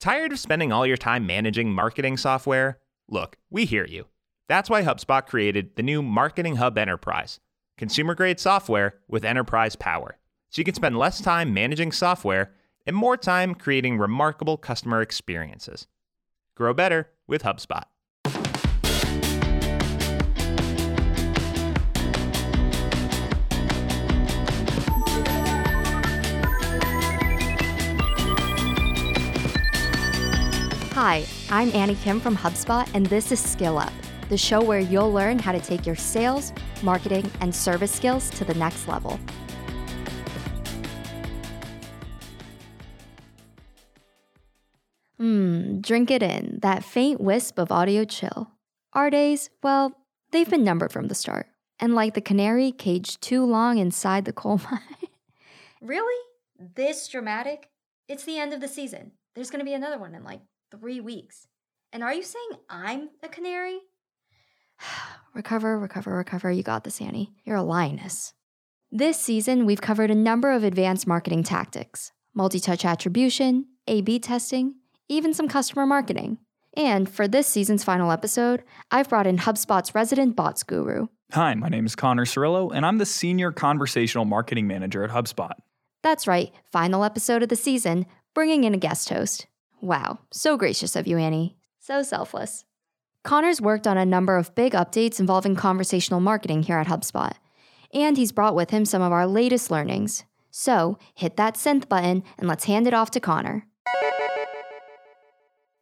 Tired of spending all your time managing marketing software? Look, we hear you. That's why HubSpot created the new Marketing Hub Enterprise, consumer grade software with enterprise power. So you can spend less time managing software and more time creating remarkable customer experiences. Grow better with HubSpot. Hi, I'm Anni Kim from HubSpot, and this is Skill Up, the show where you'll learn how to take your sales, marketing, and service skills to the next level. Hmm, drink it in, that faint wisp of audio chill. Our days, well, they've been numbered from the start. And like the canary caged too long inside the coal mine. really? This dramatic? It's the end of the season. There's gonna be another one in like three weeks. And are you saying I'm a canary? recover, recover, recover. You got this, Anni. You're a lioness. This season, we've covered a number of advanced marketing tactics multi touch attribution, A B testing, even some customer marketing. And for this season's final episode, I've brought in HubSpot's resident bots guru. Hi, my name is Connor Cirillo, and I'm the Senior Conversational Marketing Manager at HubSpot. That's right, final episode of the season, bringing in a guest host. Wow, so gracious of you, Anni. So selfless. Connor's worked on a number of big updates involving conversational marketing here at HubSpot, and he's brought with him some of our latest learnings. So hit that synth button and let's hand it off to Connor.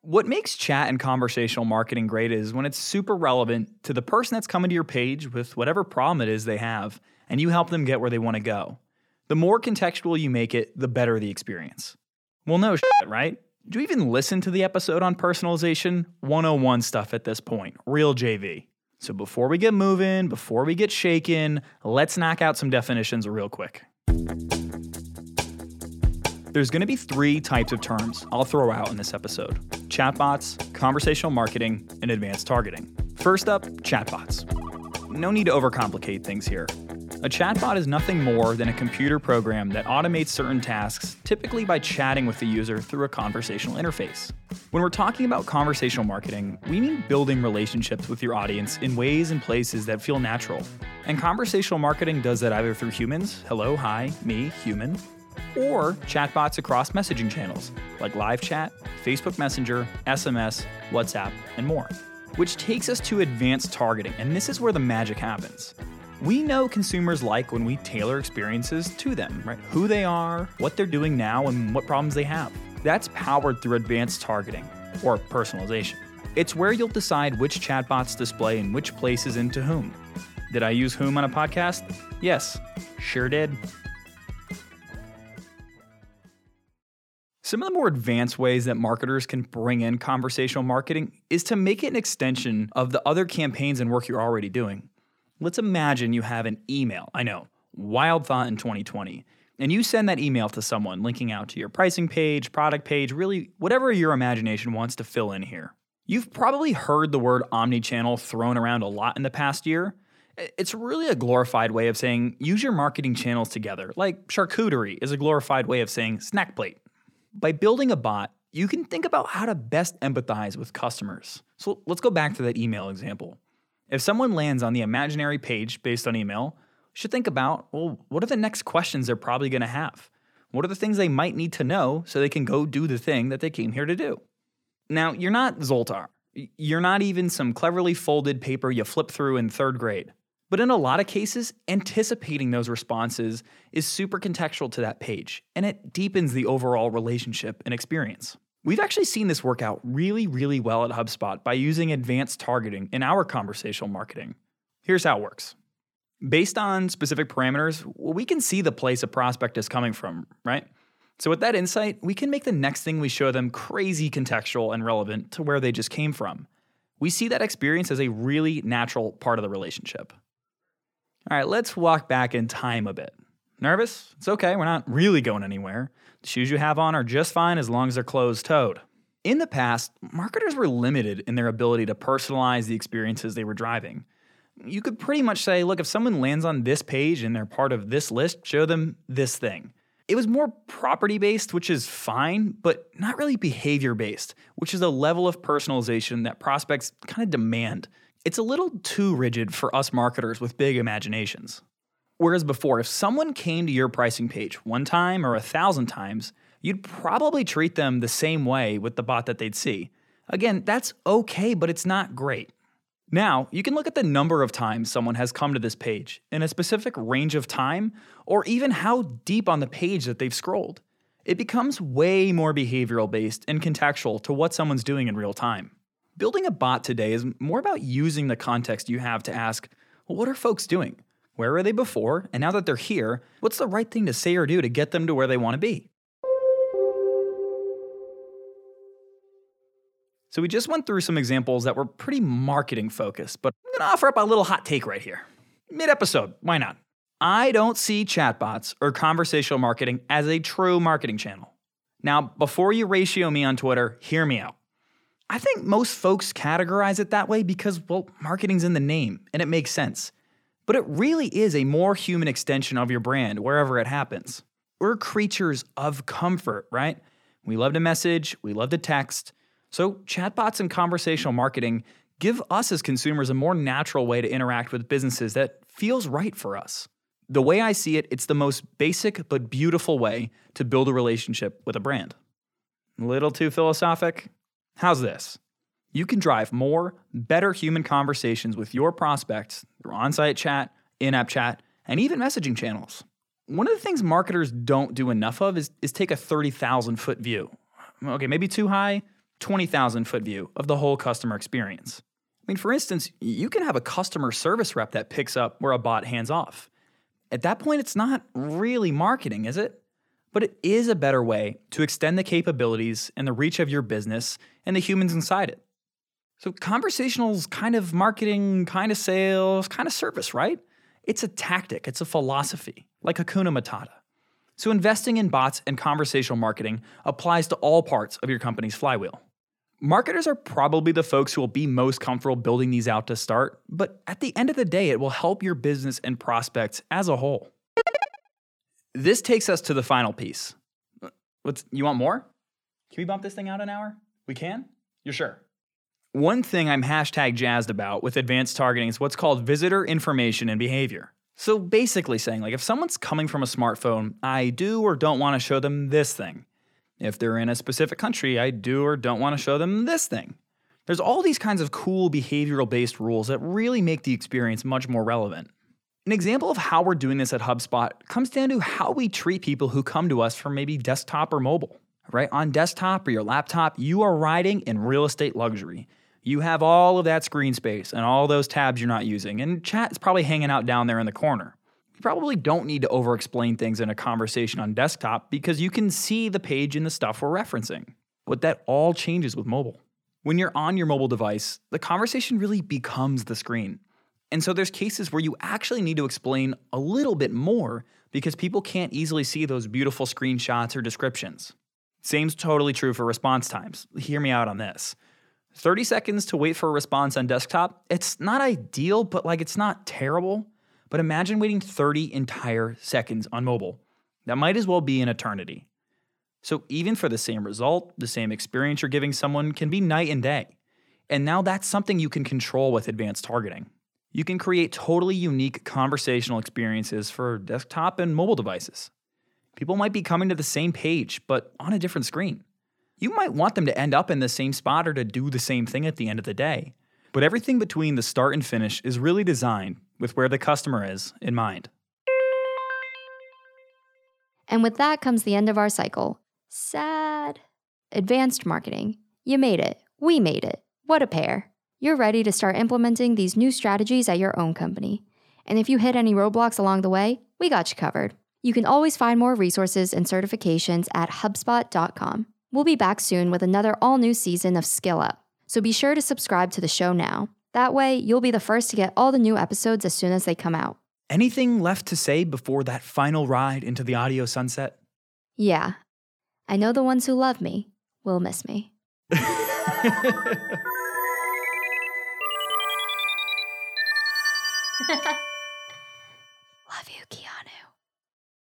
What makes chat and conversational marketing great is when it's super relevant to the person that's coming to your page with whatever problem it is they have, and you help them get where they want to go. The more contextual you make it, the better the experience. Well, no shit, right? Do you even listen to the episode on personalization? 101 stuff at this point, real JV. So before we get moving, before we get shaken, let's knock out some definitions real quick. There's going to be three types of terms I'll throw out in this episode chatbots, conversational marketing, and advanced targeting. First up, chatbots. No need to overcomplicate things here. A chatbot is nothing more than a computer program that automates certain tasks, typically by chatting with the user through a conversational interface. When we're talking about conversational marketing, we mean building relationships with your audience in ways and places that feel natural. And conversational marketing does that either through humans, hello, hi, me, human, or chatbots across messaging channels like live chat, Facebook Messenger, SMS, WhatsApp, and more. Which takes us to advanced targeting, and this is where the magic happens. We know consumers like when we tailor experiences to them, right? Who they are, what they're doing now, and what problems they have. That's powered through advanced targeting, or personalization. It's where you'll decide which chatbots display in which places and to whom. Did I use whom on a podcast? Yes, sure did. Some of the more advanced ways that marketers can bring in conversational marketing is to make it an extension of the other campaigns and work you're already doing. Let's imagine you have an email. I know, wild thought in 2020. And you send that email to someone linking out to your pricing page, product page, really whatever your imagination wants to fill in here. You've probably heard the word omnichannel thrown around a lot in the past year. It's really a glorified way of saying use your marketing channels together, like charcuterie is a glorified way of saying snack plate. By building a bot, you can think about how to best empathize with customers. So let's go back to that email example. If someone lands on the imaginary page based on email, should think about well, what are the next questions they're probably going to have? What are the things they might need to know so they can go do the thing that they came here to do? Now, you're not Zoltar. You're not even some cleverly folded paper you flip through in third grade. But in a lot of cases, anticipating those responses is super contextual to that page, and it deepens the overall relationship and experience. We've actually seen this work out really, really well at HubSpot by using advanced targeting in our conversational marketing. Here's how it works. Based on specific parameters, we can see the place a prospect is coming from, right? So, with that insight, we can make the next thing we show them crazy contextual and relevant to where they just came from. We see that experience as a really natural part of the relationship. All right, let's walk back in time a bit. Nervous? It's okay, we're not really going anywhere. The shoes you have on are just fine as long as they're closed toed. In the past, marketers were limited in their ability to personalize the experiences they were driving. You could pretty much say, look, if someone lands on this page and they're part of this list, show them this thing. It was more property based, which is fine, but not really behavior based, which is a level of personalization that prospects kind of demand. It's a little too rigid for us marketers with big imaginations. Whereas before, if someone came to your pricing page one time or a thousand times, you'd probably treat them the same way with the bot that they'd see. Again, that's okay, but it's not great. Now, you can look at the number of times someone has come to this page in a specific range of time, or even how deep on the page that they've scrolled. It becomes way more behavioral based and contextual to what someone's doing in real time. Building a bot today is more about using the context you have to ask, well, what are folks doing? Where were they before? And now that they're here, what's the right thing to say or do to get them to where they want to be? So we just went through some examples that were pretty marketing focused, but I'm going to offer up a little hot take right here. Mid episode, why not? I don't see chatbots or conversational marketing as a true marketing channel. Now, before you ratio me on Twitter, hear me out. I think most folks categorize it that way because, well, marketing's in the name and it makes sense. But it really is a more human extension of your brand wherever it happens. We're creatures of comfort, right? We love to message, we love to text, so, chatbots and conversational marketing give us as consumers a more natural way to interact with businesses that feels right for us. The way I see it, it's the most basic but beautiful way to build a relationship with a brand. A little too philosophic? How's this? You can drive more, better human conversations with your prospects through on site chat, in app chat, and even messaging channels. One of the things marketers don't do enough of is, is take a 30,000 foot view. Okay, maybe too high, 20,000 foot view of the whole customer experience. I mean, for instance, you can have a customer service rep that picks up where a bot hands off. At that point, it's not really marketing, is it? But it is a better way to extend the capabilities and the reach of your business and the humans inside it. So, conversational is kind of marketing, kind of sales, kind of service, right? It's a tactic, it's a philosophy, like Hakuna Matata. So, investing in bots and conversational marketing applies to all parts of your company's flywheel. Marketers are probably the folks who will be most comfortable building these out to start, but at the end of the day, it will help your business and prospects as a whole. This takes us to the final piece. What's, you want more? Can we bump this thing out an hour? We can? You're sure? One thing I'm hashtag jazzed about with advanced targeting is what's called visitor information and behavior. So basically saying, like, if someone's coming from a smartphone, I do or don't want to show them this thing. If they're in a specific country, I do or don't want to show them this thing. There's all these kinds of cool behavioral based rules that really make the experience much more relevant. An example of how we're doing this at HubSpot comes down to how we treat people who come to us from maybe desktop or mobile. Right? On desktop or your laptop, you are riding in real estate luxury. You have all of that screen space and all those tabs you're not using, and chat is probably hanging out down there in the corner. You probably don't need to over explain things in a conversation on desktop because you can see the page and the stuff we're referencing. But that all changes with mobile. When you're on your mobile device, the conversation really becomes the screen. And so there's cases where you actually need to explain a little bit more because people can't easily see those beautiful screenshots or descriptions. Same's totally true for response times. Hear me out on this. 30 seconds to wait for a response on desktop, it's not ideal, but like it's not terrible. But imagine waiting 30 entire seconds on mobile. That might as well be an eternity. So, even for the same result, the same experience you're giving someone can be night and day. And now that's something you can control with advanced targeting. You can create totally unique conversational experiences for desktop and mobile devices. People might be coming to the same page, but on a different screen. You might want them to end up in the same spot or to do the same thing at the end of the day. But everything between the start and finish is really designed with where the customer is in mind. And with that comes the end of our cycle. Sad. Advanced marketing. You made it. We made it. What a pair. You're ready to start implementing these new strategies at your own company. And if you hit any roadblocks along the way, we got you covered. You can always find more resources and certifications at HubSpot.com. We'll be back soon with another all new season of Skill Up. So be sure to subscribe to the show now. That way, you'll be the first to get all the new episodes as soon as they come out. Anything left to say before that final ride into the audio sunset? Yeah. I know the ones who love me will miss me.